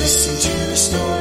Listen to the stories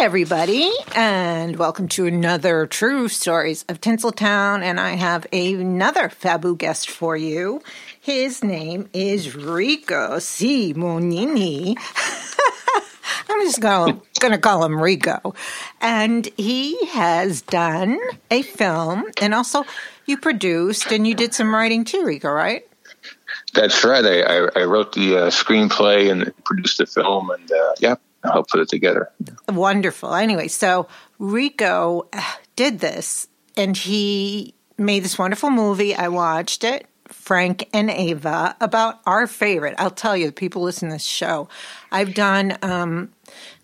everybody, and welcome to another True Stories of Tinseltown. And I have another Fabu guest for you. His name is Rico Simonini. I'm just going to call him Rico. And he has done a film, and also you produced and you did some writing too, Rico, right? That's right. I, I, I wrote the uh, screenplay and produced the film, and uh, yeah, I helped put it together. Wonderful. Anyway, so Rico uh, did this and he made this wonderful movie. I watched it, Frank and Ava, about our favorite. I'll tell you, the people listen to this show. I've done um,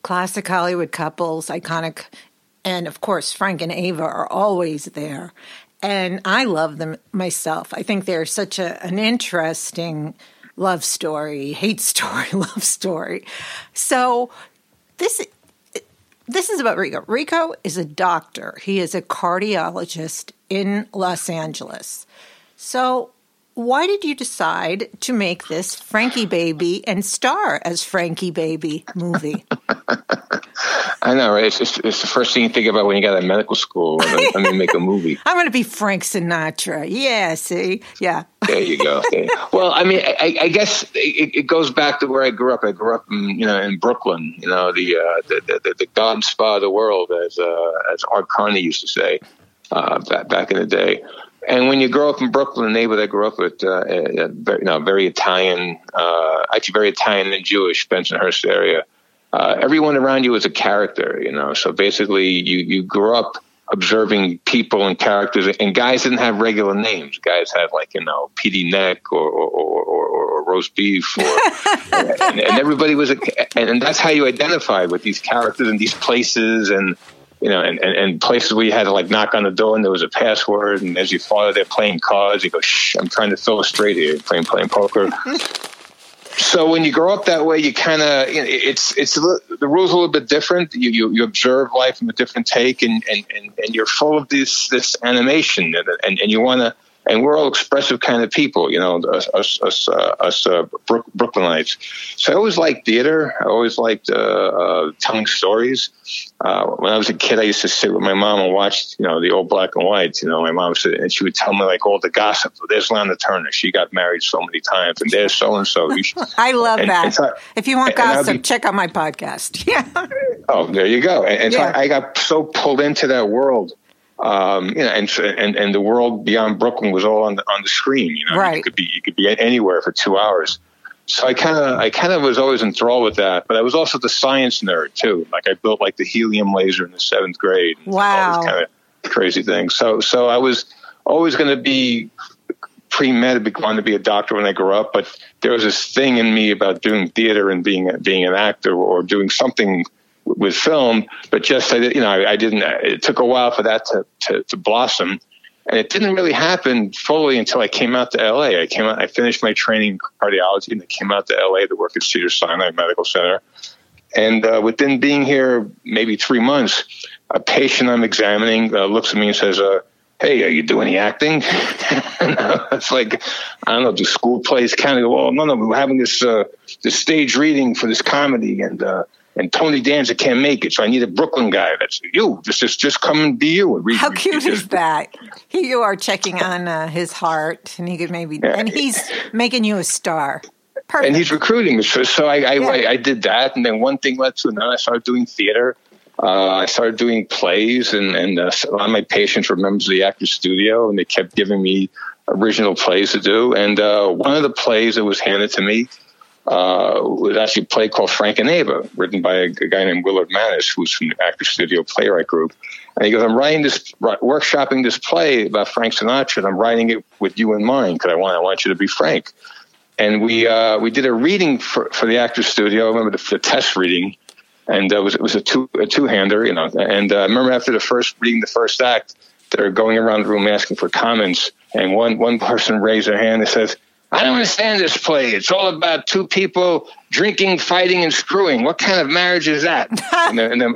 classic Hollywood couples, iconic, and of course, Frank and Ava are always there. And I love them myself. I think they're such a, an interesting love story, hate story, love story. So this this is about Rico. Rico is a doctor. He is a cardiologist in Los Angeles. So why did you decide to make this Frankie Baby and star as Frankie Baby movie? I know, right? It's, just, it's the first thing you think about when you got out of medical school. Let me make a movie. I'm going to be Frank Sinatra. Yeah, see? Yeah. There you go. Okay. Well, I mean, I, I guess it, it, goes back to where I grew up. I grew up, in, you know, in Brooklyn. You know, the uh, the, the, the God spa of the world, as uh, as Art Carney used to say uh, back back in the day. And when you grow up in Brooklyn, the neighbor I grew up with, uh, a, a very, you know, very Italian, uh, actually very Italian and Jewish, Bensonhurst area. Uh, everyone around you is a character, you know. So basically, you you grew up observing people and characters, and guys didn't have regular names. Guys had like you know PD neck or or, or, or, or roast beef, or, and, and everybody was, a, and, and that's how you identify with these characters and these places and you know, and, and, and, places where you had to like knock on the door and there was a password. And as you follow there playing cards, you go, shh, I'm trying to fill a straight here, playing, playing poker. so when you grow up that way, you kind of, you know, it's, it's, the rules a little bit different. You, you, you, observe life from a different take and, and, and, and you're full of this, this animation and, and, and you want to, and we're all expressive kind of people, you know, us us us, uh, us uh, Brook, Brooklynites. So I always liked theater. I always liked uh, uh, telling stories. Uh, when I was a kid, I used to sit with my mom and watch, you know, the old black and whites. You know, my mom said, and she would tell me like all the gossip. There's Lana Turner. She got married so many times, and there's so and so. I love and, that. And so, if you want gossip, be, check out my podcast. Yeah. Oh, there you go. And, and yeah. so I, I got so pulled into that world um, you know, and, and and the world beyond Brooklyn was all on the on the screen. You know, right. you could be you could be anywhere for two hours. So I kind of I kind of was always enthralled with that, but I was also the science nerd too. Like I built like the helium laser in the seventh grade. Wow, kind of crazy things. So so I was always going to be pre med wanted to be a doctor when I grew up, but there was this thing in me about doing theater and being being an actor or doing something with film, but just I, you know, I, I, didn't. It took a while for that to, to, to blossom, and it didn't really happen fully until I came out to LA. I came out, I finished my training in cardiology, and I came out to LA to work at Cedar Sinai Medical Center. And uh, within being here maybe three months, a patient I'm examining uh, looks at me and says, uh, "Hey, are you doing any acting?" it's like I don't know, do school plays kind of? Go? Well, no, no, we're having this uh, this stage reading for this comedy, and uh, and Tony Danza can't make it, so I need a Brooklyn guy. That's you. Just just just come and be you. And read, How cute is that? Here you are checking on uh, his heart, and he could maybe, yeah. and he's making you a star. Perfect. And he's recruiting. So, so I, I, yeah. I, I, did that, and then one thing led to another. I started doing theater. Uh, I started doing plays, and, and uh, a lot of my patients were members of the Actors Studio, and they kept giving me original plays to do. And uh, one of the plays that was handed to me uh, was actually a play called Frank and Ava, written by a, guy named Willard Manus, who's from the Actor Studio Playwright Group. And he goes, I'm writing this, workshopping this play about Frank Sinatra, and I'm writing it with you in mind because I want, I want you to be Frank. And we, uh, we did a reading for, for the Actor Studio. I remember the, the test reading. and uh, it was it was a two a two hander, you know. And uh, I remember after the first reading the first act, they're going around the room asking for comments, and one one person raised their hand and says. I don't understand this play. It's all about two people drinking, fighting, and screwing. What kind of marriage is that? and, then, and, then,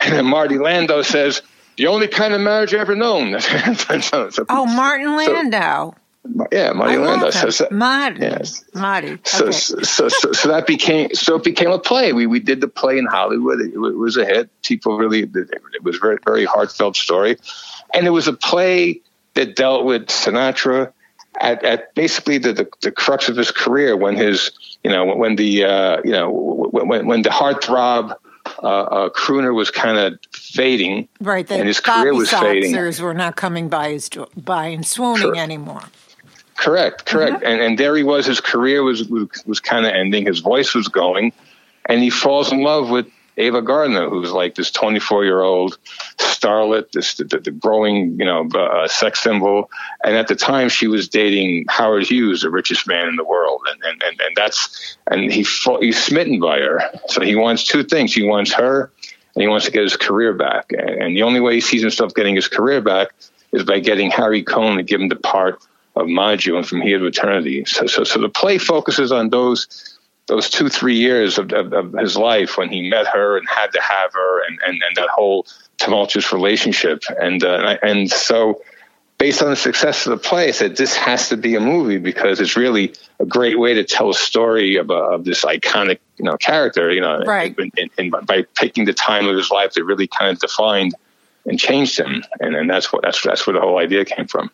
and then Marty Landau says, the only kind of marriage I've ever known. so, so, oh, Martin Landau. So, yeah, Marty Landau. So, Marty. Yes. Marty. So, okay. so, so, so, that became so it became a play. We we did the play in Hollywood. It, it was a hit. People really it was a very very heartfelt story, and it was a play that dealt with Sinatra at, at basically the, the, the crux of his career when his you know when the uh, you know when when the heartthrob uh, uh, crooner was kind of fading, right? and his career was fading. were not coming by his by and swooning Cor- anymore. Correct, correct. Mm-hmm. And and there he was. His career was was, was kind of ending. His voice was going, and he falls in love with Ava Gardner, who's like this 24 year old starlet, this the, the growing, you know, uh, sex symbol. And at the time, she was dating Howard Hughes, the richest man in the world, and and and, and that's and he he's smitten by her. So he wants two things: he wants her, and he wants to get his career back. And the only way he sees himself getting his career back is by getting Harry Cohn to give him the part of Maggio and From Here to Eternity. So so so the play focuses on those those two three years of, of, of, his life when he met her and had to have her and and, and that whole tumultuous relationship. And uh, and so based on the success of the play I said this has to be a movie because it's really a great way to tell a story of, of this iconic you know character you know right. and, and, and by taking the time of his life that really kind of defined and changed him. And and that's what that's that's where the whole idea came from.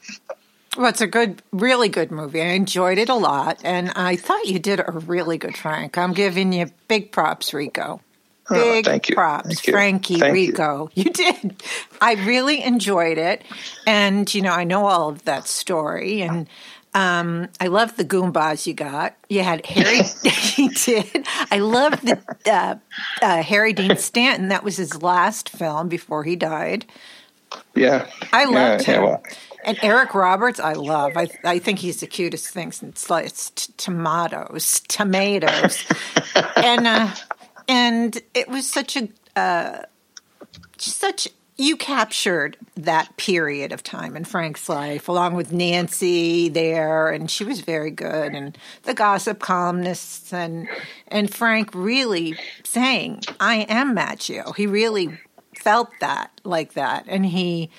Well, it's a good, really good movie. I enjoyed it a lot, and I thought you did a really good Frank. I'm giving you big props, Rico. Oh, big oh, props. Frankie thank Rico. You. you did. I really enjoyed it, and you know, I know all of that story, and um, I love the Goombas you got. You had Harry. he did. I love the uh, uh, Harry Dean Stanton. That was his last film before he died. Yeah, I loved yeah, him. Yeah, well, and Eric Roberts, I love. I I think he's the cutest thing since it's t- tomatoes, tomatoes, and uh, and it was such a uh, such you captured that period of time in Frank's life, along with Nancy there, and she was very good, and the gossip columnists, and and Frank really saying, "I am Maggio." He really felt that like that, and he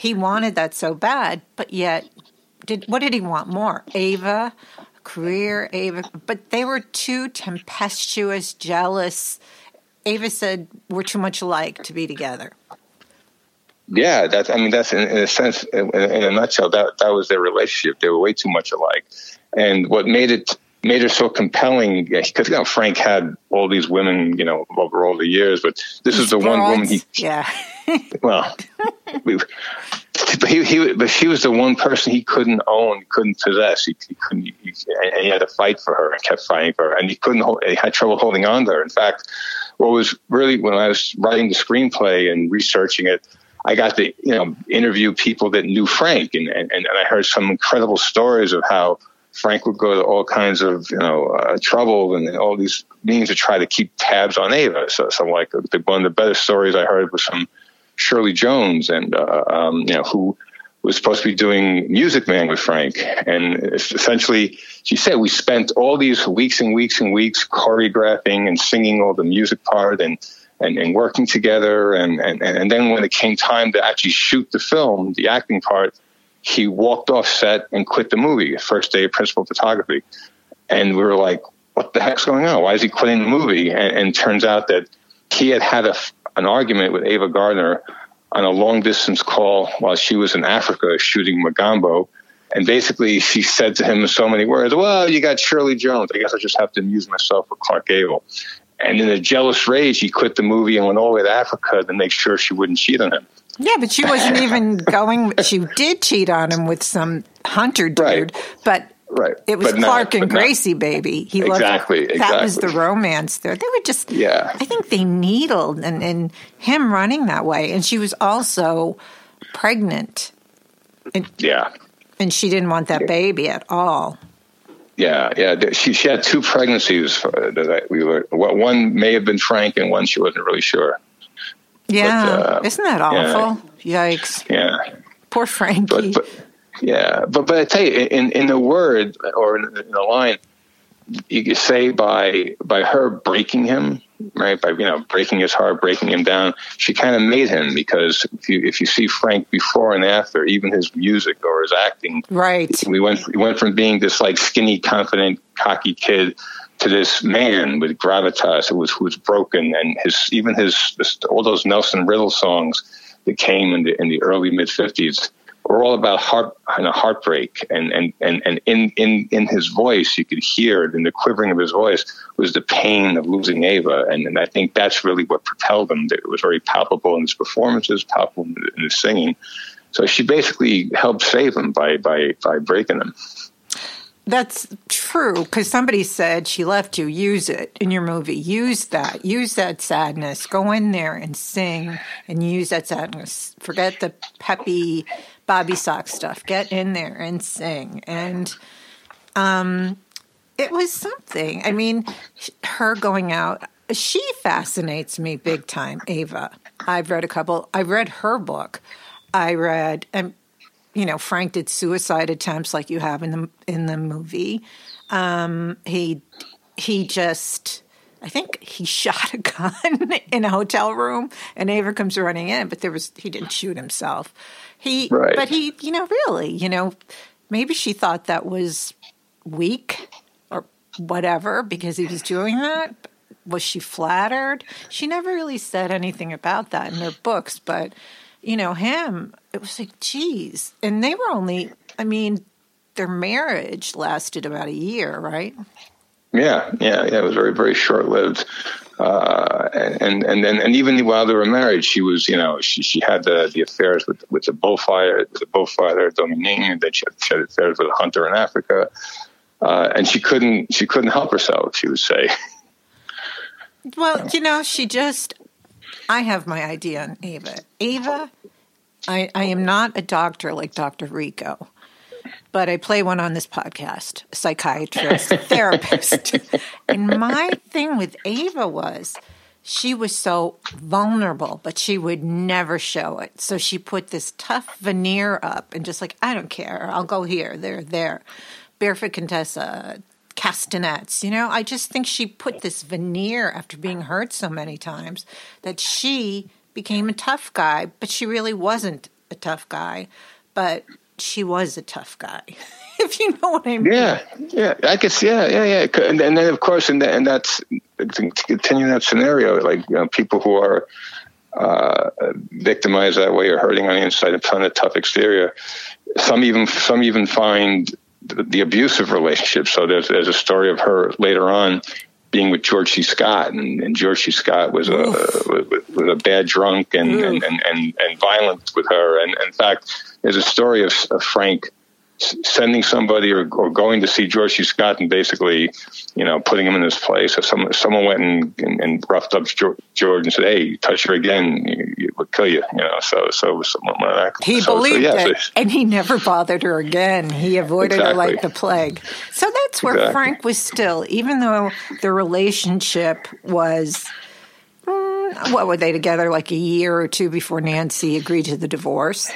he wanted that so bad, but yet, did what did he want more? Ava, career, Ava, but they were too tempestuous, jealous. Ava said, "We're too much alike to be together." Yeah, that's. I mean, that's in, in a sense, in, in a nutshell, that that was their relationship. They were way too much alike, and what made it made her so compelling because you know Frank had all these women, you know, over all the years, but this is the one woman he. Yeah. well, but he, he, but she was the one person he couldn't own, couldn't possess. He, he couldn't, he, and he had to fight for her and kept fighting for her, and he couldn't. Hold, he had trouble holding on to her. In fact, what was really when I was writing the screenplay and researching it, I got to you know interview people that knew Frank, and and, and I heard some incredible stories of how Frank would go to all kinds of you know uh, trouble and all these means to try to keep tabs on Ava. So, so like the, one of the better stories I heard was from Shirley Jones, and uh, um, you know who was supposed to be doing Music Man with Frank, and essentially she said we spent all these weeks and weeks and weeks choreographing and singing all the music part and. And, and working together, and, and, and then when it came time to actually shoot the film, the acting part, he walked off set and quit the movie first day of principal photography. And we were like what the heck's going on? Why is he quitting the movie? And, and turns out that he had had a, an argument with ava gardner on a long distance call while she was in africa shooting mogambo and basically she said to him in so many words well you got shirley jones. I guess i just have to amuse myself with clark gable. And in a jealous rage he quit the movie and went all the way to africa to make sure she wouldn't cheat on him yeah, but she wasn't even going. She did cheat on him with some hunter dude, right. but right. it was but Clark not, and Gracie, not. baby. He exactly, loved, exactly. That was the romance there. They were just. Yeah. I think they needled and and him running that way, and she was also pregnant. And, yeah. And she didn't want that baby at all. Yeah, yeah. She she had two pregnancies uh, that we were. Well, one may have been Frank, and one she wasn't really sure. Yeah, uh, isn't that awful? Yikes! Yeah, Poor Frankie. but, but yeah, but but I tell you, in in a word or in, in a line, you could say by by her breaking him, right? By you know breaking his heart, breaking him down, she kind of made him because if you if you see Frank before and after, even his music or his acting, right. we went we went from being this like skinny, confident, cocky kid to this man with gravitas who was was broken, and his even his all those Nelson Riddle songs that came in the in the early mid fifties were all about heart and a heartbreak, and and and and in in in his voice you could hear it in the quivering of his voice was the pain of losing Ava, and, and I think that's really what propelled him. It was very palpable in his performances, palpable in his singing. So she basically helped save him by by by breaking him. That's true because somebody said she left you. Use it in your movie. Use that. Use that sadness. Go in there and sing and use that sadness. Forget the peppy Bobby sock stuff. Get in there and sing. And um, it was something. I mean, her going out. She fascinates me big time. Ava. I've read a couple. I read her book. I read. And you know, Frank did suicide attempts like you have in the in the movie. Um, he he just, I think he shot a gun in a hotel room, and Ava comes running in, but there was he didn't shoot himself. He, Right. but he, you know, really, you know, maybe she thought that was weak or whatever because he was doing that. Was she flattered? She never really said anything about that in their books, but you know, him, it was like, geez. And they were only, I mean, their marriage lasted about a year, right? Yeah, yeah, yeah. It was very, very short lived. Uh, and and then and even while they were married, she was, you know, she she had the, the affairs with with the bullfighter, the bullfighter Dominique, and then she had, she had affairs with a hunter in Africa, uh, and she couldn't she couldn't help herself. She would say, Well, you know, she just, I have my idea on Ava. Ava, I, I am not a doctor like Dr. Rico, but I play one on this podcast, psychiatrist, therapist. and my thing with Ava was she was so vulnerable, but she would never show it. So she put this tough veneer up and just like, I don't care. I'll go here, there, there. Barefoot Contessa, castanets. You know, I just think she put this veneer after being hurt so many times that she became a tough guy, but she really wasn't a tough guy. But she was a tough guy, if you know what I mean. "Yeah, yeah, I guess, yeah, yeah, yeah." And, and then of course, and and that's to continue that scenario, like you know, people who are uh, victimized that way or hurting on the inside and put on a tough exterior. Some even some even find the, abusive relationship. So there's there's a story of her later on being with George C. Scott, and, and George C. Scott was a was, was a bad drunk and and, and, and and violent with her. And in fact, there's a story of, of Frank sending somebody or, or going to see George C. Scott and basically, you know, putting him in his place. If someone someone went and, and, and roughed up George, and said, "Hey, you touch her again, you, you, we'll kill you," you know. So so it was that. He so, believed so, yeah, it, so- and he never bothered her again. He avoided her like the plague. So that's where Exactly. Frank was still, even though the relationship was, mm, what were they together like a year or two before Nancy agreed to the divorce?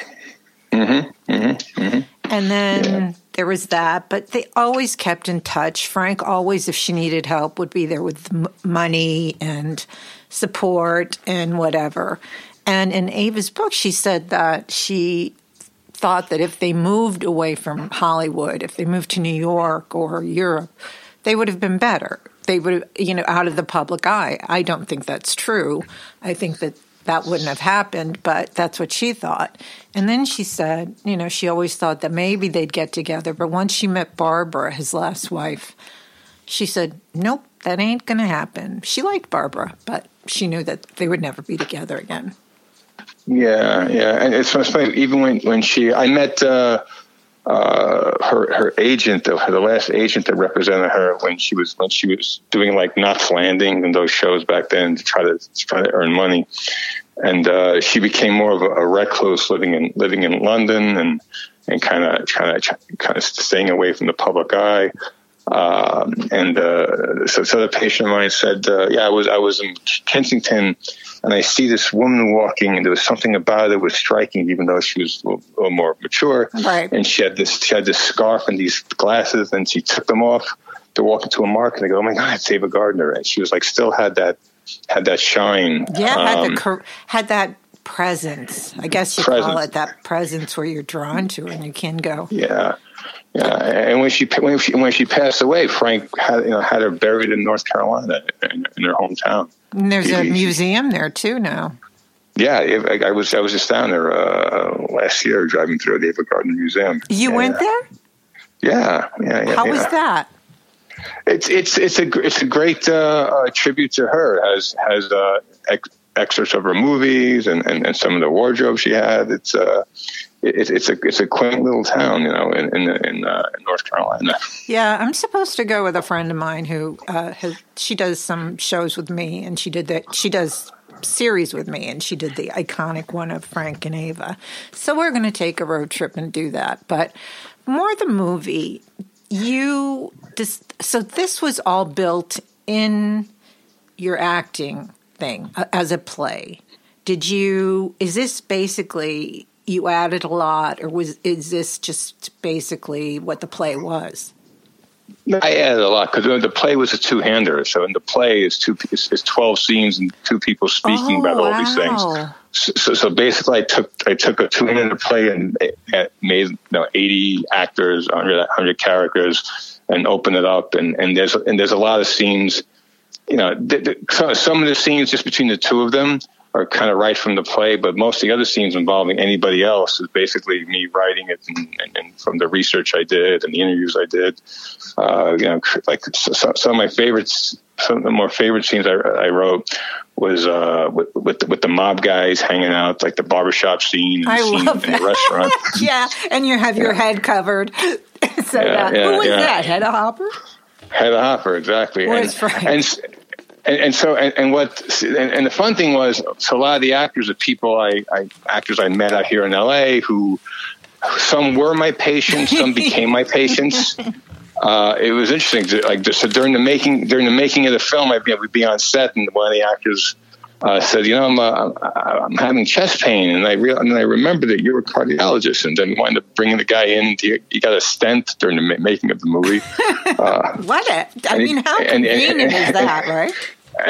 Mm-hmm, mm-hmm, mm-hmm. And then there was that, but they always kept in touch. Frank always, if she needed help, would be there with money and support and whatever. And in Ava's book, she said that she thought that if they moved away from Hollywood, if they moved to New York or Europe, they would have been better. They would have, you know, out of the public eye. I don't think that's true. I think that that wouldn't have happened, but that's what she thought. And then she said, you know, she always thought that maybe they'd get together. But once she met Barbara, his last wife, she said, nope, that ain't going to happen. She liked Barbara, but she knew that they would never be together again. Yeah, yeah, and it's, funny. Even when when she, I met uh, uh, her her agent, the, the last agent that represented her when she was when she was doing like Knots Landing and those shows back then to try to to try to earn money, and uh, she became more of a, a recluse, living in living in London and and kind of kind of kind of staying away from the public eye. Um, and uh, so, so the patient of mine said, uh, "Yeah, I was I was in Kensington, and I see this woman walking, and there was something about her that was striking, even though she was a little, a little more mature. Right. And she had this she had this scarf and these glasses, and she took them off to walk into a market. And I go, "Oh my God, it's Ava Gardner!" And she was like, still had that had that shine. Yeah, had Um, the cor- had that presence. I guess you call Presence. it that presence where you're drawn to and you can go. Yeah, yeah. And when she when she when she passed away, Frank had you know had her buried in North Carolina in, in her hometown. And there's a museum there too now. Yeah, I, I was I was just down there uh, last year driving through the Ava Gardner Museum. You yeah, went there? Yeah, yeah, yeah. How yeah. was that? It's it's it's a it's a great uh, uh, tribute to her. Has has uh, ex- excerpts of her movies and, and, and some of the wardrobe she had. It's uh it, it's a it's a quaint little town, you know, in in, in, uh, North Carolina. Yeah, I'm supposed to go with a friend of mine who uh, has. She does some shows with me, and she did that. She does series with me, and she did the iconic one of Frank and Ava. So we're going to take a road trip and do that. But more the movie. You just so this was all built in your acting thing as a play. Did you? Is this basically you added a lot, or was is this just basically what the play was? I added a lot because the play was a two hander. So in the play is two is, is twelve scenes and two people speaking Oh, about all these things. So, so, so basically, I took I took a two hander play and uh, made you know eighty actors, 100, 100 characters, and opened it up. And, and there's and there's a lot of scenes. You know, th- th- some of the scenes just between the two of them are kind of right from the play, but most of the other scenes involving anybody else is basically me writing it and, and, and from the research I did and the interviews I did. Uh, you know, like so, some of my favorites, some of the more favorite scenes I, I wrote was uh, with with the, with the mob guys hanging out, like the barbershop scene, and I the scene love in that. the restaurant. yeah, and you have your head covered. so Yeah, that, yeah, who was yeah. that? Hedda Hopper? Hedda Hopper, exactly. Where's and, Frank? and and, and so and, and what and, and the fun thing was so a lot of the actors are people I, I actors I met out here in L.A. who some were my patients, some became my patients. Uh, it was interesting. to- Like so during the making during the making of the film, I'd be, we'd be on set, and one of the actors uh, said, "You know, I'm, uh, I'm having chest pain," and I real and I remembered that you're a cardiologist, and then wound up bringing the guy in. You, you got a stent during the ma- making of the movie. What a, I mean, how and- and- convenient is that, right?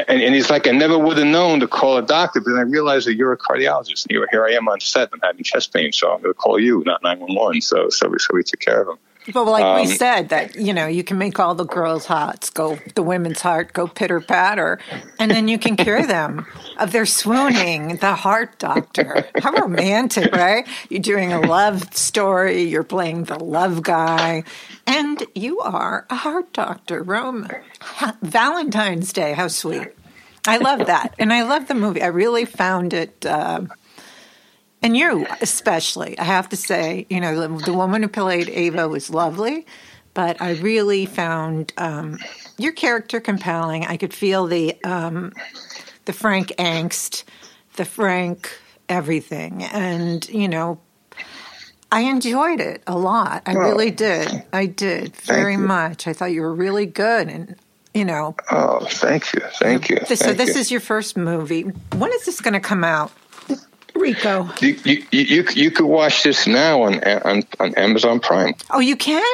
And, and he's like, I never would have known to call a doctor, but then I realized that you're a cardiologist. And you here I am on set, I'm having chest pain, so I'm going to call you, not 911. So, so we, so we took care of him. But like Um, we said, that you know, you can make all the girls' hearts go, the women's heart go pitter patter, and then you can cure them of their swooning. The heart doctor, how romantic, right? You're doing a love story. You're playing the love guy, and you are a heart doctor. Rome, Ha- Valentine's Day, how sweet. I love that, and I love the movie. I really found it. um and you, especially, I have to say, you know, the, the woman who played Ava was lovely, but I really found um, your character compelling. I could feel the um, the Frank angst, the Frank everything, and you know, I enjoyed it a lot. I really did. I did very much. I thought you were really good, and you know, Oh, thank you. Thank you. so Thank this you. is your first movie. When is this going to come out, Rico? You, you, you, you, could watch this now on, on, on Amazon Prime. Oh, you can?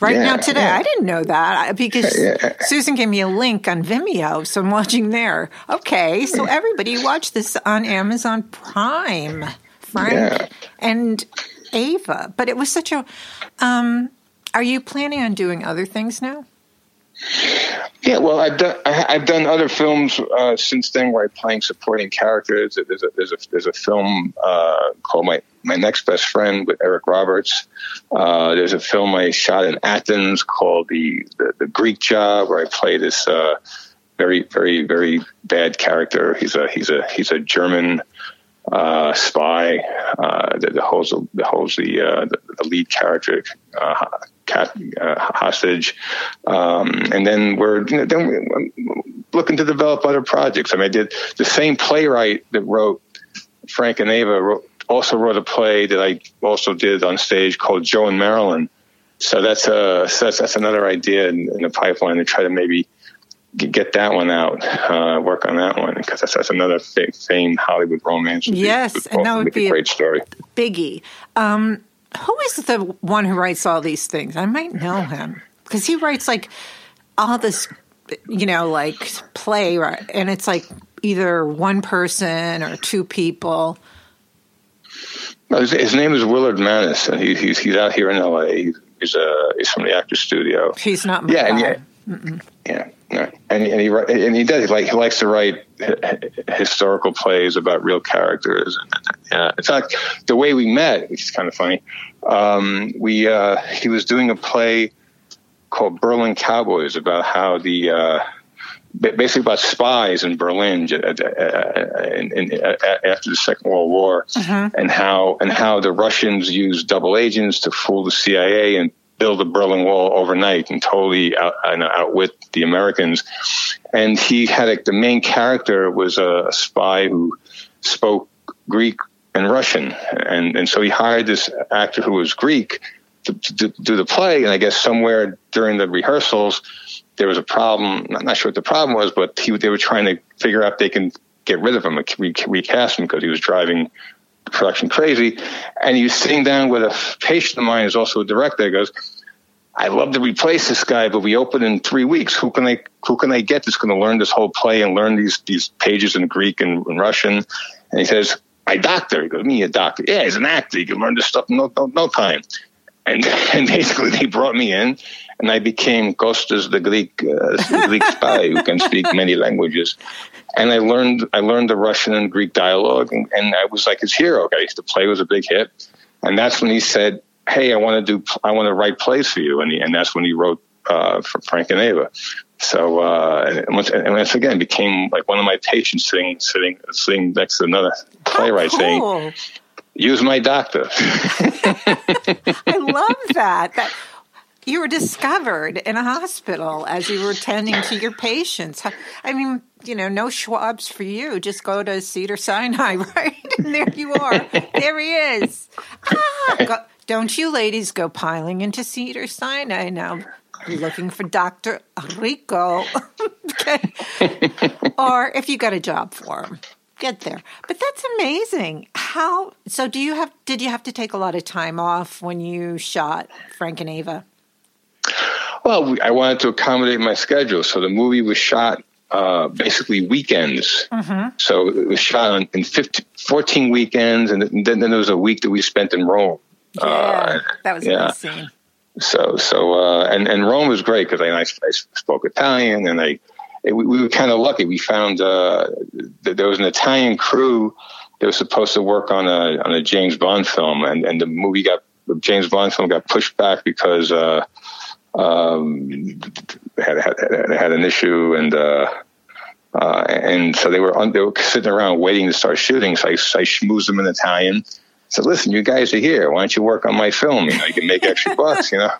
Right Yeah, now, today. yeah. I didn't know that because Yeah. Susan gave me a link on Vimeo, so I'm watching there. Okay, so everybody watch this on Amazon Prime, Frank and Ava. But it was such a. Um, are you planning on doing other things now? Yeah, well, I've done I've done other films uh, since then where I'm playing supporting characters. There's a there's a there's a film uh, called My My Next Best Friend with Eric Roberts. Uh, there's a film I shot in Athens called the the, the Greek Job where I play this uh, very very very bad character. He's a he's a he's a German uh, spy uh, that, holds the, holds the, uh, the the lead character uh, cat, uh, hostage, um, and then we're you know, then we're looking to develop other projects. I mean, I did the same playwright that wrote Frank and Ava wrote, also wrote a play that I also did on stage called Joe and Marilyn. so that's a so that's, that's another idea in, in the pipeline to try to maybe get that one out, uh, work on that one because that's, that's another fa- famed Hollywood romance. Yes, and that would be a a- great story. Biggie. Um, who is the one who writes all these things? I might know him because he writes like all this, you know, like play, right? And it's like either one person or two people. No, his, his name is Willard Manus, and he, he's he's out here in L.A. He's uh he's from the Actors Studio. He's not my Yeah, guy. yeah, yeah. And, and he and he does he like he likes to write historical plays about real characters. And, yeah, in fact, the way we met, which is kind of funny, um, we uh, he was doing a play called Berlin Cowboys about how the uh, basically about spies in Berlin uh, in, in, uh, after the Second World War, and how and how the Russians used double agents to fool the CIA and build the Berlin Wall overnight and totally out, outwit the Americans. And he had a, the main character was a, spy who spoke Greek and Russian, and and so he hired this actor who was Greek to, to do- the play. And I guess somewhere during the rehearsals, there was a problem. I'm not sure what the problem was, but he, they were trying to figure out if they can get rid of him, recast him because he was driving production crazy. And he was sitting down with a patient of mine who's also a director. Goes, I'd love to replace this guy, but we open in three weeks. Who can I who can I get that's going to learn this whole play and learn these these pages in Greek and, and Russian? And he says, "My doctor." He goes, "Me, a doctor? Yeah, he's an actor. He can learn this stuff in no no, no time." And and basically they brought me in, and I became Kostas, the Greek uh, the Greek spy who can speak many languages. And I learned I learned the Russian and Greek dialogue, and, and I was like his hero. Guys, the play was a big hit, and that's when he said, "Hey, I want to do I want to write plays for you," and he, and that's when he wrote uh, for Frank and Ava. So uh, and, once, and once again, became like one of my patients sitting sitting sitting next to another playwright saying, cool. "Use my doctor." I love that. That you were discovered in a hospital as you were tending to your patients. I mean, you know, no Schwabs for you. Just go to Cedar Sinai, right? And there you are. There he is. Ah, go, don't you ladies go piling into Cedar Sinai now, looking for Doctor Rico. okay. or if you got a job for him get there. But that's amazing. How so do you have did you have to take a lot of time off when you shot Frank and Ava? Well, I wanted to accommodate my schedule, so the movie was shot uh, basically weekends. So it was shot on, in 15, 14 weekends, and then, then there was a week that we spent in Rome. Uh, that was yeah. scene. So, so, uh, and, and Rome was great because I, I, I spoke Italian and I, it, we, we were kind of lucky. We found, uh, that there was an Italian crew that was supposed to work on a, on a James Bond film and, and the movie got, the James Bond film got pushed back because, uh, um, they had, had, had an issue and, uh, uh, and so they were on, they were sitting around waiting to start shooting. So I, I schmoozed them in Italian. Said, listen, you guys are here. Why don't you work on my film? You know, you can make extra bucks, you know?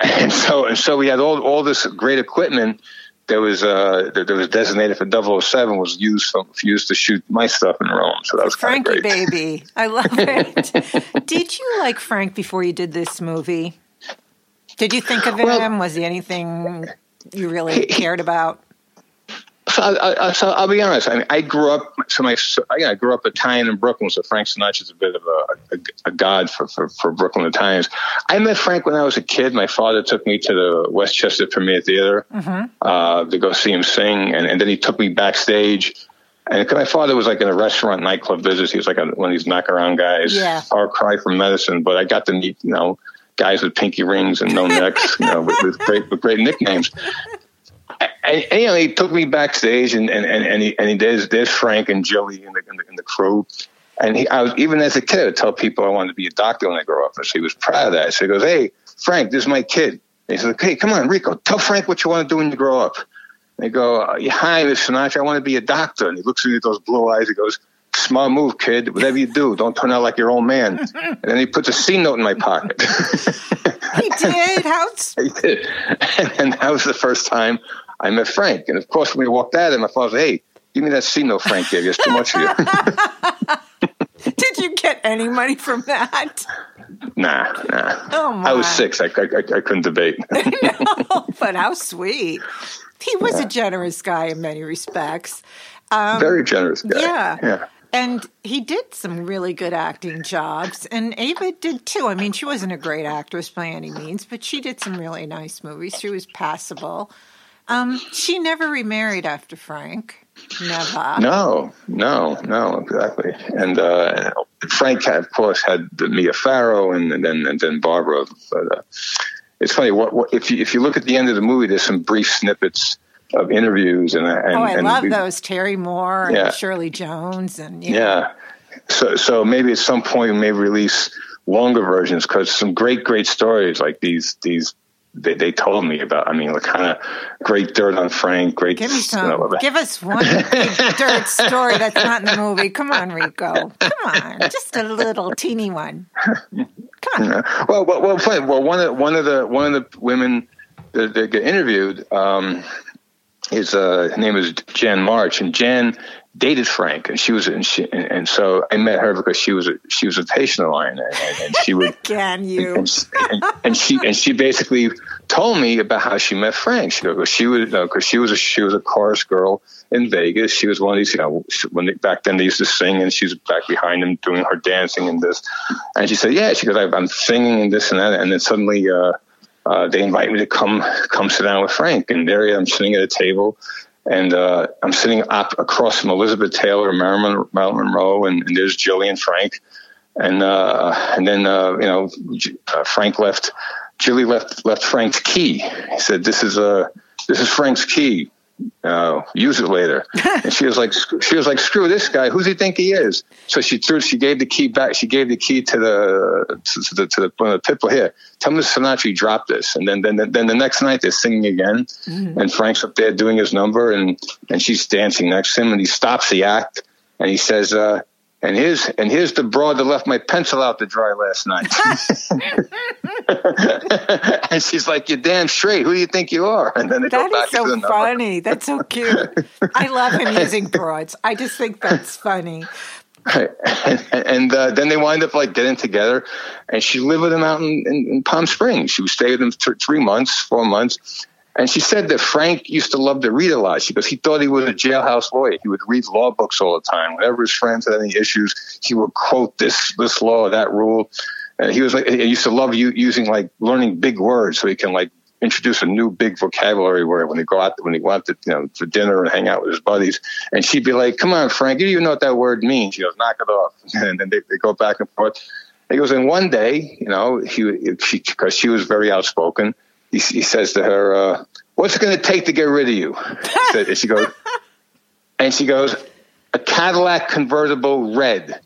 And so, and so we had all, all this great equipment that was, uh, that, that was designated for 007 was used, for, used to shoot my stuff in Rome. So that was kind Frankie of baby. I love it. did you like Frank before you did this movie? Did you think of him? Well- was he anything you really cared about? So, I, I, so I'll be honest. I mean, I grew up. So my, so, yeah, I grew up Italian in Brooklyn. So Frank Sinatra is a bit of a, a, a god for, for, for Brooklyn Italians. I met Frank when I was a kid. My father took me to the Westchester Premier Theater uh, to go see him sing, and, and then he took me backstage. And 'cause my father was like in a restaurant nightclub business. He was like a, one of these knock around guys. Yeah. Far cry from medicine, but I got to meet you know guys with pinky rings and no necks, you know, with, with great with great nicknames and, and, you know, he took me backstage, and and and, and he and he there's there's Frank and Jilly and the, and the, and the crew, and he I was even as a kid I would tell people I wanted to be a doctor when I grow up, and so he was proud of that. So he goes, "Hey, Frank, this is my kid." And he says, "Hey, come on, Rico, tell Frank what you want to do when you grow up." And they go, "Hi, Miss Sinatra, I want to be a doctor." And he looks at me with those blue eyes. He goes. Smart move, kid. Whatever you do, don't turn out like your old man. And then he puts a C note in my pocket. He did. How He did. And that was the first time I met Frank. And of course, when we walked out, and my father said, Hey, give me that note Frank gave you. It's too much for you. did you get any money from that? Nah, nah. Oh, my. I was six. I, I, I, couldn't debate. no, but how sweet. He was a generous guy in many respects. Very generous guy. Um, Yeah. Yeah. And he did some really good acting jobs, and Ava did too. I mean, she wasn't a great actress by any means, but she did some really nice movies. She was passable. Um, she never remarried after Frank. Never. No, no, no, exactly. And uh, Frank, had, of course, had the Mia Farrow and, and then and then Barbara. But uh, it's funny. What, what if you if you look at the end of the movie, there's some brief snippets of interviews and and, Oh, I and love we- those. Terry Moore and Shirley Jones, and know, Yeah. So so maybe at some point we may release longer versions because some great great stories like these these they, they told me about. I mean, like kind of great dirt on Frank. Great. Give me you some. know, give us one dirt story that's not in the movie. Come on, Rico. Come on, just a little teeny one. Come on. Well, well, well, funny. well, one of one of the one of the women that, that get interviewed, um, his uh, name is Jen March, and Jen dated Frank, and she was, and, she, and, and so I met her because she was a, she was a patient of mine, and, and, she would. Can you? And, she- and, she and she basically told me about how she met Frank. She goes, she was because she was a she was a chorus girl in Vegas. She was one of these, you know, when they, back then they used to sing, and she was back behind them doing her dancing and this. And she said, "Yeah." She goes, "I- "I'm singing and this and that," and then suddenly. Uh, uh, they invite me to come come sit down with Frank, and there I am sitting at a table, and uh, I'm sitting up across from Elizabeth Taylor, Marilyn, Marilyn Monroe, and, and there's Jilly and Frank, and uh, and then uh, you know uh, Frank left, Jilly left left Frank's key. He said, "This is uh, this is Frank's key. Uh, use it later." and she was like, she was like, "Screw this guy. Who's he think he is?" So she threw, she gave the key back. She gave the key to the to, the to the, one of the people here. Tell Mr. Sinatra drop this, and then then then the next night they're singing again, and Frank's up there doing his number, and and she's dancing next to him, and he stops the act, and he says. uh and here's and here's the broad that left my pencil out to dry last night. and she's like, "You're damn straight. Who do you think you are?" And then they go back is to the so number. funny. That's so cute. I love him using broads. I just think that's funny. and, and uh, then they wind up like getting together, and she lived with him out in, in, in Palm Springs. She would stay with him for three months, four months. And she said that Frank used to love to read a lot. She goes, he thought he was a jailhouse lawyer. He would read law books all the time. Whenever his friends had any issues, he would quote this this law, that rule. And he was like, he used to love you using like learning big words so he can like introduce a new big vocabulary word when he go out when he went to you know for dinner and hang out with his buddies. And she'd be like, "Come on, Frank, you don't even know what that word means." She goes, "Knock it off." And then they, they go back and forth. He goes, and one day, you know, he she because she was very outspoken. He, he says to her, uh, "What's it going to take to get rid of you?" Said- and she goes, and she goes, "A Cadillac convertible red."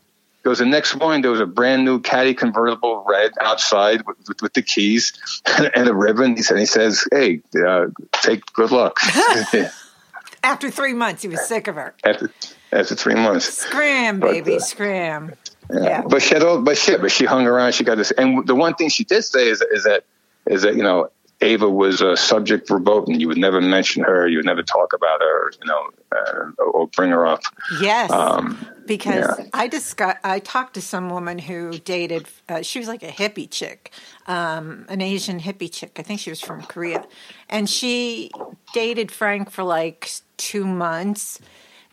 Goes the next morning. There was a brand new Caddy convertible red outside with, with, with the keys and a ribbon. He said, "He says, hey, uh, take good luck." After three months, he was sick of her. after after three months. Scram, But, baby, uh, scram. Yeah. Yeah. But she had all, but she, but she hung around. She got this, and the one thing she did say is, is that, is that you know, Ava was a subject verboten. You would never mention her. You would never talk about her. You know, uh, or, or bring her up. Yes, Um, because yeah. I discuss, I talked to some woman who dated. Uh, she was like a hippie chick, um, an Asian hippie chick. I think she was from Korea, and she dated Frank for like two months,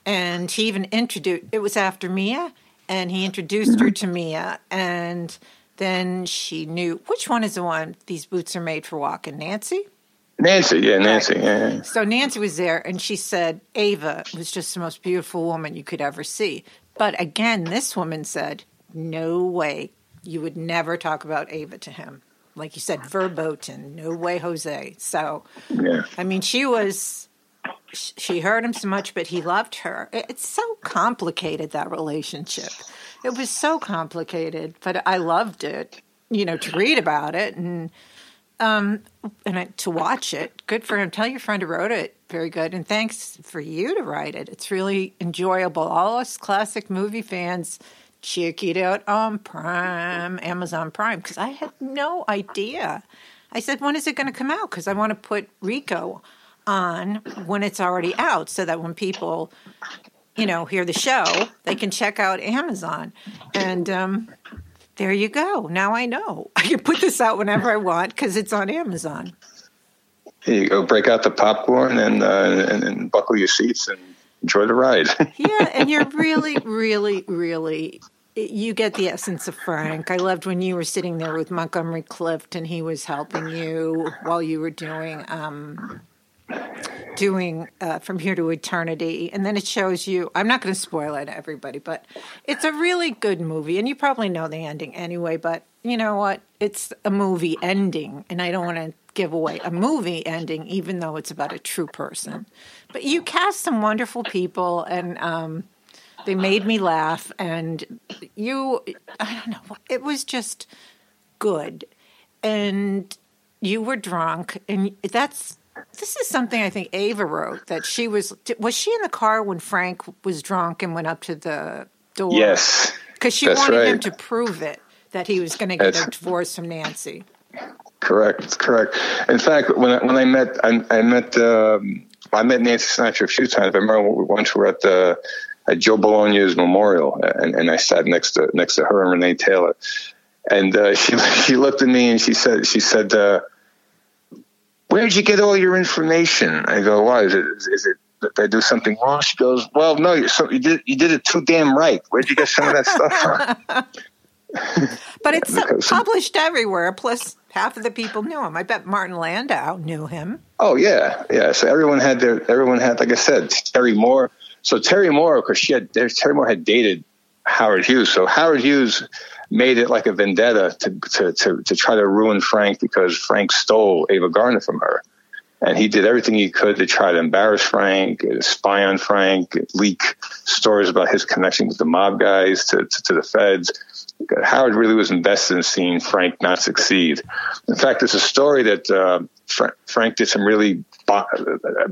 and he even introduced. It was after Mia, and he introduced her to Mia, and then she knew which one is the one. These boots are made for walking. Nancy. Nancy, yeah, Nancy, yeah. So Nancy was there, and she said Ava was just the most beautiful woman you could ever see. But again, this woman said, "No way, you would never talk about Ava to him." Like you said, verboten. No way, Jose. So, yeah. I mean, she was. She hurt him so much, but he loved her. It's so complicated that relationship. It was so complicated, but I loved it. You know, to read about it and and I, to watch it. Good for him. Tell your friend who wrote it. Very good. And thanks for you to write it. It's really enjoyable. All us classic movie fans, check it out on Prime, Amazon Prime, because I had no idea. I said, when is it going to come out? Because I want to put Rico on when it's already out so that when people, you know, hear the show, they can check out Amazon. And, um, There you go. Now I know. I can put this out whenever I want because it's on Amazon. Here you go. Break out the popcorn and, uh, and, and buckle your seats and enjoy the ride. yeah, and you're really, really, really. You get the essence of Frank. I loved when you were sitting there with Montgomery Clift and he was helping you while you were doing um, doing uh, from here to eternity. And then it shows you i'm not going to spoil it to everybody but it's a really good movie. And you probably know the ending anyway but you know what? It's a movie ending and i don't want to give away a movie ending even though it's about a true person. But you cast some wonderful people and um, they made me laugh and you i don't know it was just good. And you were drunk and that's this is something I think Ava wrote that she was was she in the car when Frank was drunk and went up to the door? Yes, because she wanted right. him to prove it that he was going to get that's, a divorce from Nancy. Correct, correct. In fact, when I, when I met I, I met um, I met Nancy Sinatra a few times. I remember once we were at the at Joe Bologna's memorial, and, and I sat next to next to her and Renee Taylor, and uh, she she looked at me and she said she said. Uh, where did you get all your information? I go, why is it? Is it that I do something wrong? She goes, well, no, you, so you did you did it too damn right. Where'd you get some of that stuff from? but it's published everywhere. Plus, half of the people knew him. I bet Martin Landau knew him. Oh yeah, yeah. So everyone had their everyone had, like I said, Terry Moore. So Terry Moore, because she had Terry Moore had dated Howard Hughes. So Howard Hughes made it like a vendetta to, to, to, to try to ruin Frank because Frank stole Ava Gardner from her. And he did everything he could to try to embarrass Frank, spy on Frank, leak stories about his connection with the mob guys to, to, to the feds. Howard really was invested in seeing Frank not succeed. In fact, there's a story that uh, Fra- Frank did some really bo-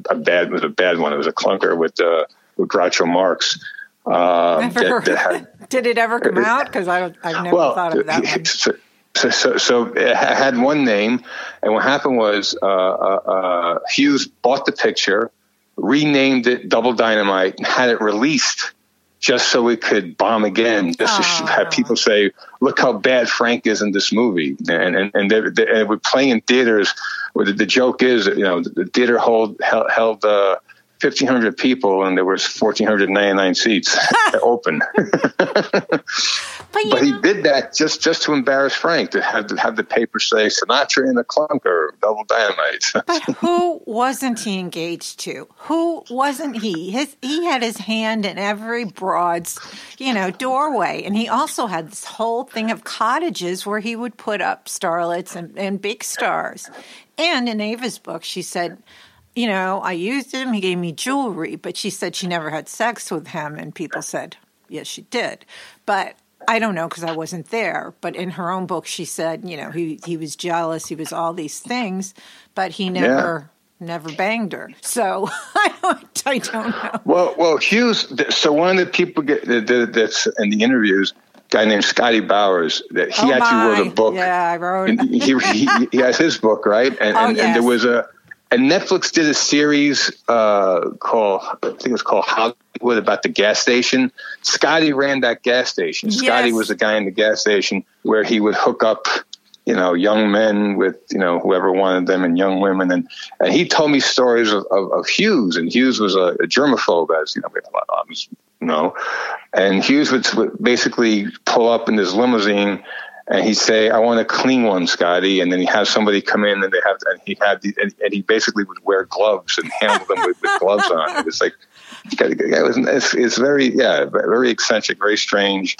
a bad was a bad one. It was a clunker with uh, with Groucho Marx uh, never, that, that had, did it ever come out? Because I've never well, thought of that one. So, so, so, it had one name, and what happened was uh, uh, uh, Hughes bought the picture, renamed it Double Dynamite, and had it released just so it could bomb again, just to have people say, "Look how bad Frank is in this movie." And and and they, they, we're playing in theaters where the, the, joke is, you know, the theater hold held. held uh, 1,500 people and there was 1,499 seats open. but, but he did that just, just to embarrass Frank, to have, to have the paper say Sinatra in a clunker, double dynamite. but who wasn't he engaged to? Who wasn't he? His, he had his hand in every broad's, you know, doorway. And he also had this whole thing of cottages where he would put up starlets and, and big stars. And in Ava's book, she said, you know, I used him. He gave me jewelry, but she said she never had sex with him. And people said, yes, she did. But I don't know because I wasn't there. But in her own book, she said, you know, he, he was jealous. He was all these things, but he never. Yeah. Never banged her, so I don't, I don't know. Well, well, Hughes. So one of the people get, that's in the interviews, guy named Scotty Bowers that he oh actually my. wrote a book. Yeah, I wrote. he, he, he, has his book, right? And, oh, and, yes. and there was a and Netflix did a series uh, called I think it was called Hollywood about the gas station. Scotty ran that gas station. Yes. Scotty was the guy in the gas station where he would hook up, you know, young men with you know whoever wanted them and young women. And, and he told me stories of, of, of Hughes, and Hughes was a, a germaphobe, as you know, we have a lot of you know. And Hughes would basically pull up in his limousine and he'd say, "I want a clean one, Scotty," and then he have somebody come in, and they have, and he had, the, and, and, he basically would wear gloves and handle them with, with gloves on. It was like, it was, it's, it's very, yeah, very eccentric, very strange.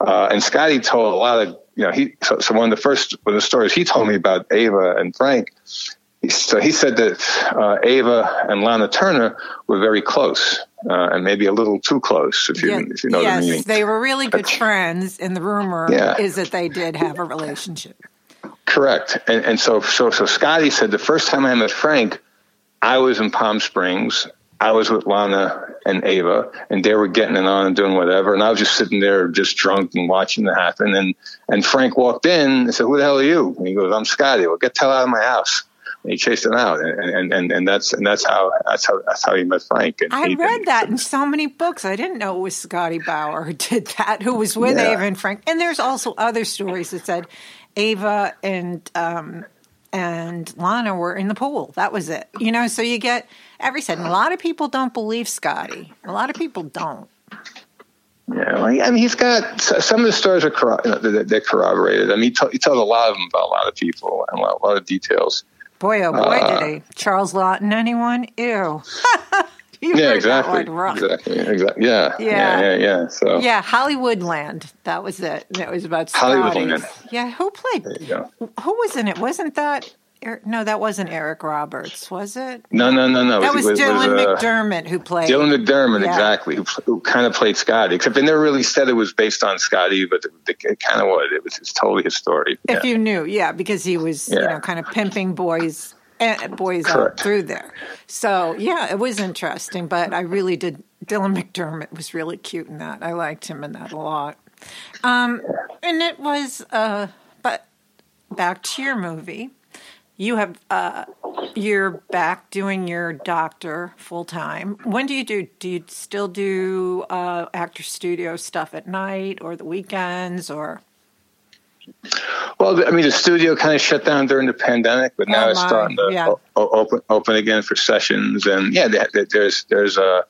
Uh, and Scotty told a lot of, you know, he so, so one of the first one of the stories he told me about Ava and Frank. So he said that uh, Ava and Lana Turner were very close uh, and maybe a little too close, if you, if you know yes, what I mean. they were really good friends, and the rumor yeah. is that they did have a relationship. Correct, and, and so so so Scotty said the first time I met Frank, I was in Palm Springs. I was with Lana and Ava, and they were getting it on and doing whatever, and I was just sitting there, just drunk and watching it happen. And and Frank walked in and said, "Who the hell are you?" And he goes, "I'm Scotty." Well, get the hell out of my house. And he chased him out, and, and and and that's and that's how that's how that's how he met Frank. And I he- read that in so many books. I didn't know it was Scotty Bauer who did that, who was with Yeah. Ava and Frank. And there's also other stories that said Ava and um, and Lana were in the pool. That was it. You know, so you get every said. A lot of people don't believe Scotty. A lot of people don't. Yeah, well, I mean, he's got some of the stories are corro- they're, they're corroborated. I mean, he, tell, he tells a lot of them about a lot of people and a lot, a lot of details. Boy, oh boy, Uh, did he. Charles Laughton, anyone? Ew. you yeah, exactly. That one wrong. Exactly. Exactly. Yeah. Yeah. Yeah. Yeah. Yeah. So Yeah, Hollywoodland. That was it. It was about Hollywoodland. Yeah, who played? there you go. Who was in it? Wasn't that? No, that wasn't Eric Roberts, was it? No, no, no, no. That was, It Dylan uh, McDermott who played. Dylan McDermott, Yeah. exactly, who, who kind of played Scotty. Except they never really said it was based on Scotty, but the, the, it kind of was. It was it's totally his story. if you knew, yeah, because he was, you know, kind of pimping boys, uh, boys out through there. So yeah, it was interesting. But I really did. Dylan McDermott was really cute in that. I liked him in that a lot. Um, and it was, uh, but back to your movie. You have uh, you're back doing your doctor full time. When do you do? Do you still do uh, actor studio stuff at night or the weekends or? Well, I mean, the studio kind of shut down during the pandemic, but now Oh, it's starting to Yeah. o- open open again for sessions. And yeah, there- there- there's there's uh,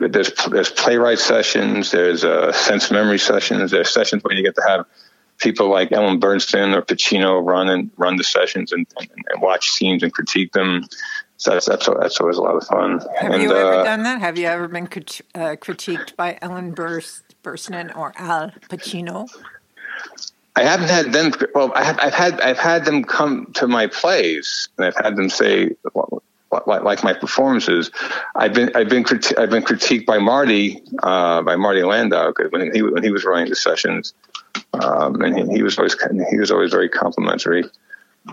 there's there's playwright sessions, there's uh, sense memory sessions, there's sessions where you get to have people like Ellen Burstyn or Pacino run and run the sessions and, and, and watch scenes and critique them. So that's that's that's always a lot of fun. Have and, you ever uh, done that? Have you ever been crit- uh, critiqued by Ellen Burst, Burstyn or Al Pacino? I haven't had them. Well, I have, I've had I've had them come to my plays, and I've had them say like, like my performances. I've been I've been criti- I've been critiqued by Marty uh, by Marty Landau when he when he was running the sessions, um, and he, he was always he was always very complimentary.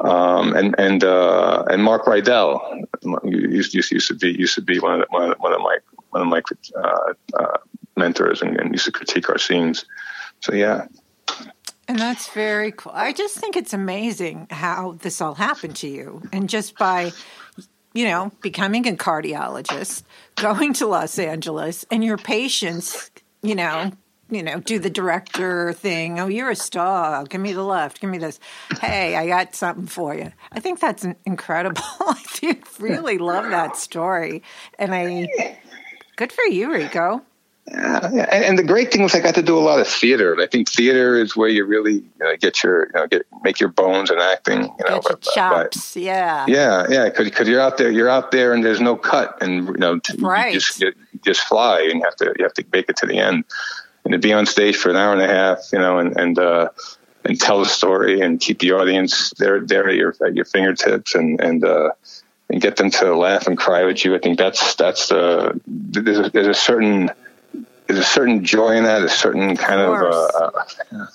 Um, and and uh, and Mark Rydell used, used to be used to be one of the, one of, one of my one of my uh, uh, mentors and, and used to critique our scenes. So yeah, And that's very cool. I just think it's amazing how this all happened to you. And just by, you know, becoming a cardiologist, going to Los Angeles, and your patients, you know, you know, do the director thing. Oh, you're a star. Give me the left. Give me this. Hey, I got something for you. I think that's incredible. I think really love that story. And I, good for you, Rico. Yeah. And, and the great thing was I got to do a lot of theater. And I think theater is where you really you know, get your you know, get make your bones in acting. You know, but- but- chops. Yeah. yeah, yeah, because you're out there, you're out there, and there's no cut, and you know, Right. you just you just fly, and you have to you have to make it to the end, and to be on stage for an hour and a half, you know, and and uh, and tell a story, and keep the audience there there at your at your fingertips, and and uh, and get them to laugh and cry with you. I think that's that's the there's a, there's a certain there's a certain joy in that, a certain kind of. Uh, uh,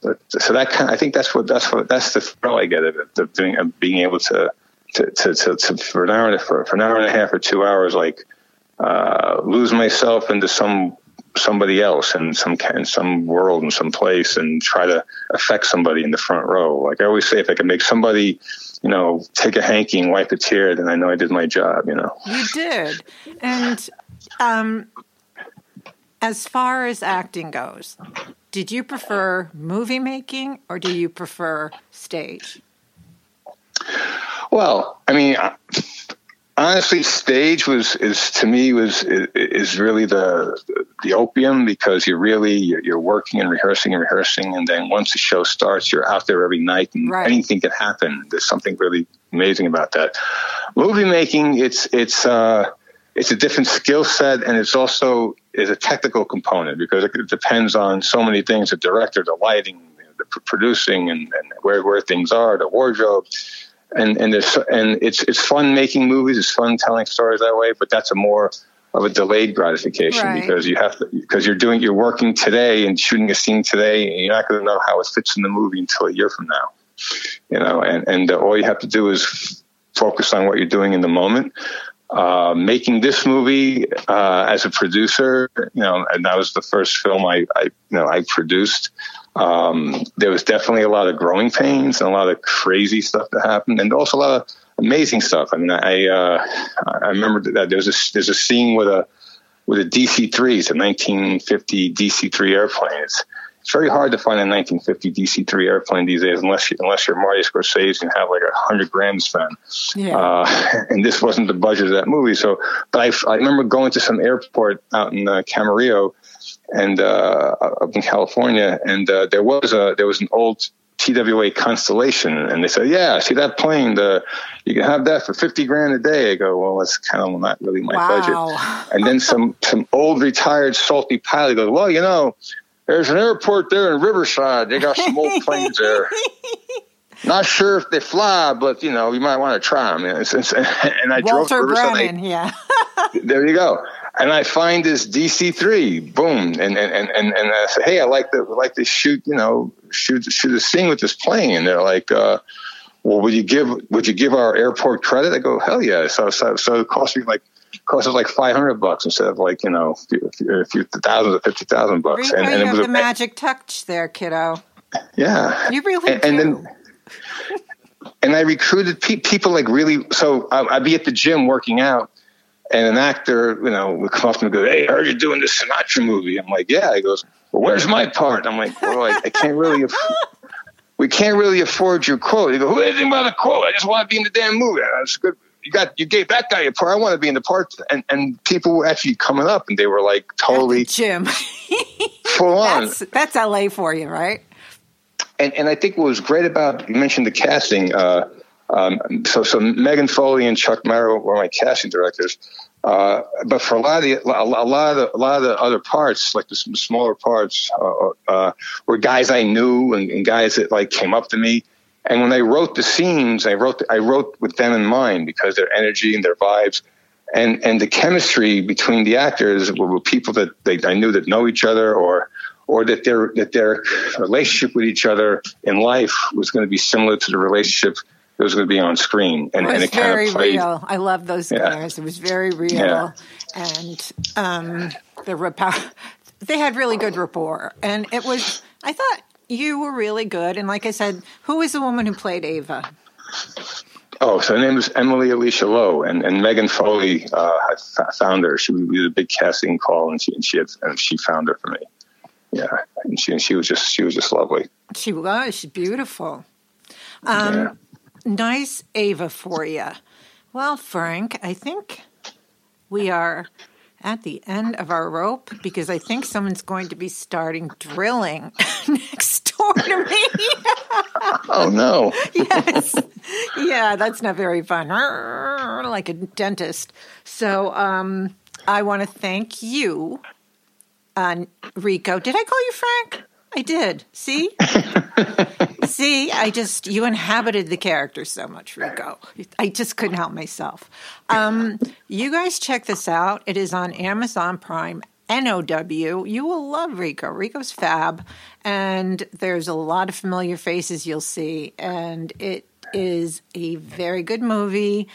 but, so that kind, I think that's what that's what that's the thrill I get of it, of doing, of being able to to, to, to, to for an hour and a, for, for an hour and a half or two hours, like uh, lose myself into some somebody else in some in some world in some place and try to affect somebody in the front row. Like I always say, if I can make somebody, you know, take a hanky and wipe a tear, then I know I did my job. You know. You did. And um, as far as acting goes, did you prefer movie making or do you prefer stage? Well, I mean, uh, honestly, stage was is to me was is, really the the opium because you're really you're, you're working and rehearsing and rehearsing, and then once the show starts, you're out there every night, and Right. anything can happen. There's something really amazing about that. Movie making, it's it's uh, it's a different skill set, and it's also is a technical component because it depends on so many things: the director, the lighting, the producing, and, and where where things are, the wardrobe and and there's and it's it's fun making movies. It's fun telling stories that way. But that's a more of a delayed gratification Right. because you have to because you're doing you're working today and shooting a scene today, and you're not going to know how it fits in the movie until a year from now. You know, and and uh, all you have to do is focus on what you're doing in the moment. Uh, making this movie uh, as a producer, you know, and that was the first film I, I you know, I produced. Um, there was definitely a lot of growing pains and a lot of crazy stuff that happened, and also a lot of amazing stuff. I mean, I uh, I remember that there's a there's a scene with a with a DC three. It's a 1950 DC three airplane. It's it's very hard to find a 1950 DC three airplane these days, unless you, unless you're Marty Scorsese and have like a hundred grand spend. Yeah. Uh, and this wasn't the budget of that movie. So, but I, I remember going to some airport out in uh, Camarillo and uh, up in California, and uh, there was a there was an old TWA Constellation, and they said, "Yeah, see that plane? The you can have that for fifty grand a day." I go, "Well, that's kind of not really my Wow. budget." And then some some old retired salty pilot goes, "Well, you know, there's an airport there in Riverside. They got some old planes there. Not sure if they fly, but you know, you might want to try them." And, I drove to Riverside. Brennan, yeah. there you go. And I find this DC three, boom, and and and and, and I say, hey, I like to like to shoot, you know, shoot shoot a scene with this plane. And they're like, uh, well, would you give would you give our airport credit? I go, hell yeah. So so, so it cost me like cost us like five hundred bucks instead of like you know a few, a few thousand or fifty thousand bucks. Rico, you it have was the a- magic touch there, kiddo. yeah. You really and, and do. then and I recruited pe- people like really. So I, I'd be at the gym working out, and an actor, you know, would come up to me and go, "Hey, I heard you're doing this Sinatra movie." I'm like, "Yeah." He goes, "Well, where's my part?" I'm like, "Well, I, I can't really." Aff- we can't really afford your quote. He go, "Who anything about a quote? I just want to be in the damn movie." That's good. You got you gave that guy a part. I want to be in the part, and and people were actually coming up, and they were like totally Jim. full on. that's that's LA for you, right? and and I think what was great about you mentioned the casting. Uh, um, so so Megan Foley and Chuck Merrow were my casting directors. Uh, but for a lot of the a lot of the, a lot of the other parts, like the smaller parts, uh, uh, were guys I knew and, and guys that like came up to me. And when I wrote the scenes, I wrote I wrote with them in mind because their energy and their vibes, and and the chemistry between the actors were, were people that they, I knew that know each other or or that their that their relationship with each other in life was going to be similar to the relationship that was going to be on screen, and, It and was it kind very of played. real. I love those Yeah. guys. It was very real, Yeah. and um, the rapport. They had really good rapport, and it was. I thought you were really good, and like I said, who was the woman who played Ava? Oh, so her name is Emily Alicia Lowe, and, and Megan Foley uh, found her. She did a big casting call, and she and she had, and she found her for me. Yeah, and she and she was just she was just lovely. She was. She's beautiful. Um, yeah. Nice Ava for you. Well, Frank, I think we are at the end of our rope because I think someone's going to be starting drilling next door to me. Oh no! yes. Yeah, that's not very fun. Like a dentist. So um, I want to thank you, uh, Rico. Did I call you Frank? I did. See? See, I just, you inhabited the character so much, Rico. I just couldn't help myself. Um, you guys check this out. It is on Amazon Prime. NOW. You will love Rico. Rico's fab. And there's a lot of familiar faces you'll see. And it is a very good movie.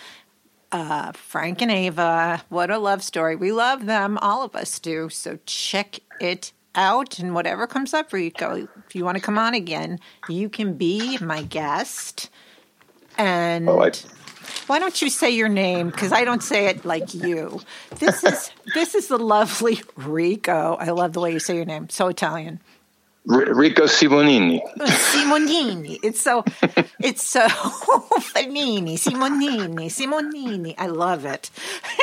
Uh, Frank and Ava, what a love story. We love them. All of us do. So check it out. And whatever comes up, Rico, if you want to come on again, you can be my guest. And Oh, I- why don't you say your name? Because I don't say it like you. This is this is the lovely Rico. I love the way you say your name. So Italian. Rico Simonini. Simonini. It's so it's so Fanini. Simonini. Simonini. I love it.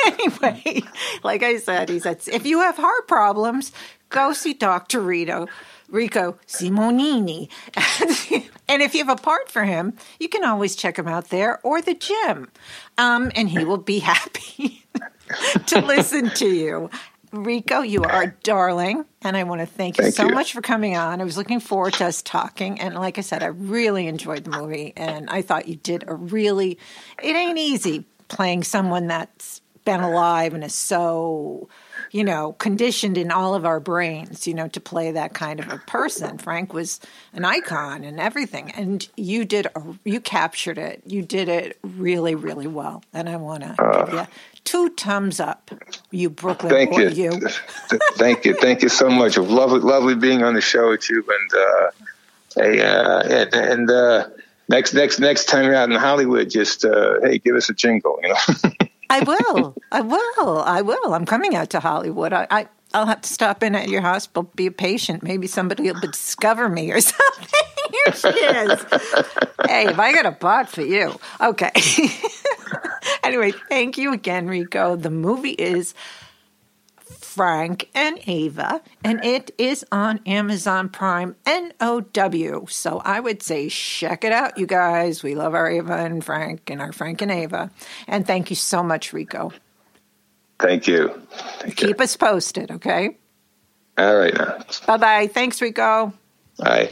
Anyway, like I said, he said if you have heart problems, go see Dr. Rito. Rico Simonini. and if you have a part for him, you can always check him out there or the gym. Um, and he will be happy to listen to you. Rico, you are a darling, and I want to thank you Thank so you. much for coming on. I was looking forward to us talking, and like I said, I really enjoyed the movie, and I thought you did a really. It ain't easy playing someone that's been alive and is so, you know, conditioned in all of our brains, you know, to play that kind of a person. Frank was an icon and everything, and you did. A, you captured it. You did it really, really well, and I want to give you two thumbs up. You Brooklyn Thank boy, you. you. Thank you. Thank you so much. Lovely, lovely being on the show with you. And, uh, hey, uh, yeah, and, uh, next next next time you're out in Hollywood, just uh, hey, give us a jingle. You know. I will. I will. I will. I'm coming out to Hollywood. I, I I'll have to stop in at your hospital. Be a patient. Maybe somebody will discover me or something. Here she is. hey, if I got a bot for you. Okay. anyway, thank you again, Rico. The movie is Frank and Ava, and it is on Amazon Prime NOW. So I would say check it out, you guys. We love our Ava and Frank and our Frank and Ava. And thank you so much, Rico. Thank you. Thank Keep you. us posted, okay? All right. Bye bye. Thanks, Rico. Bye.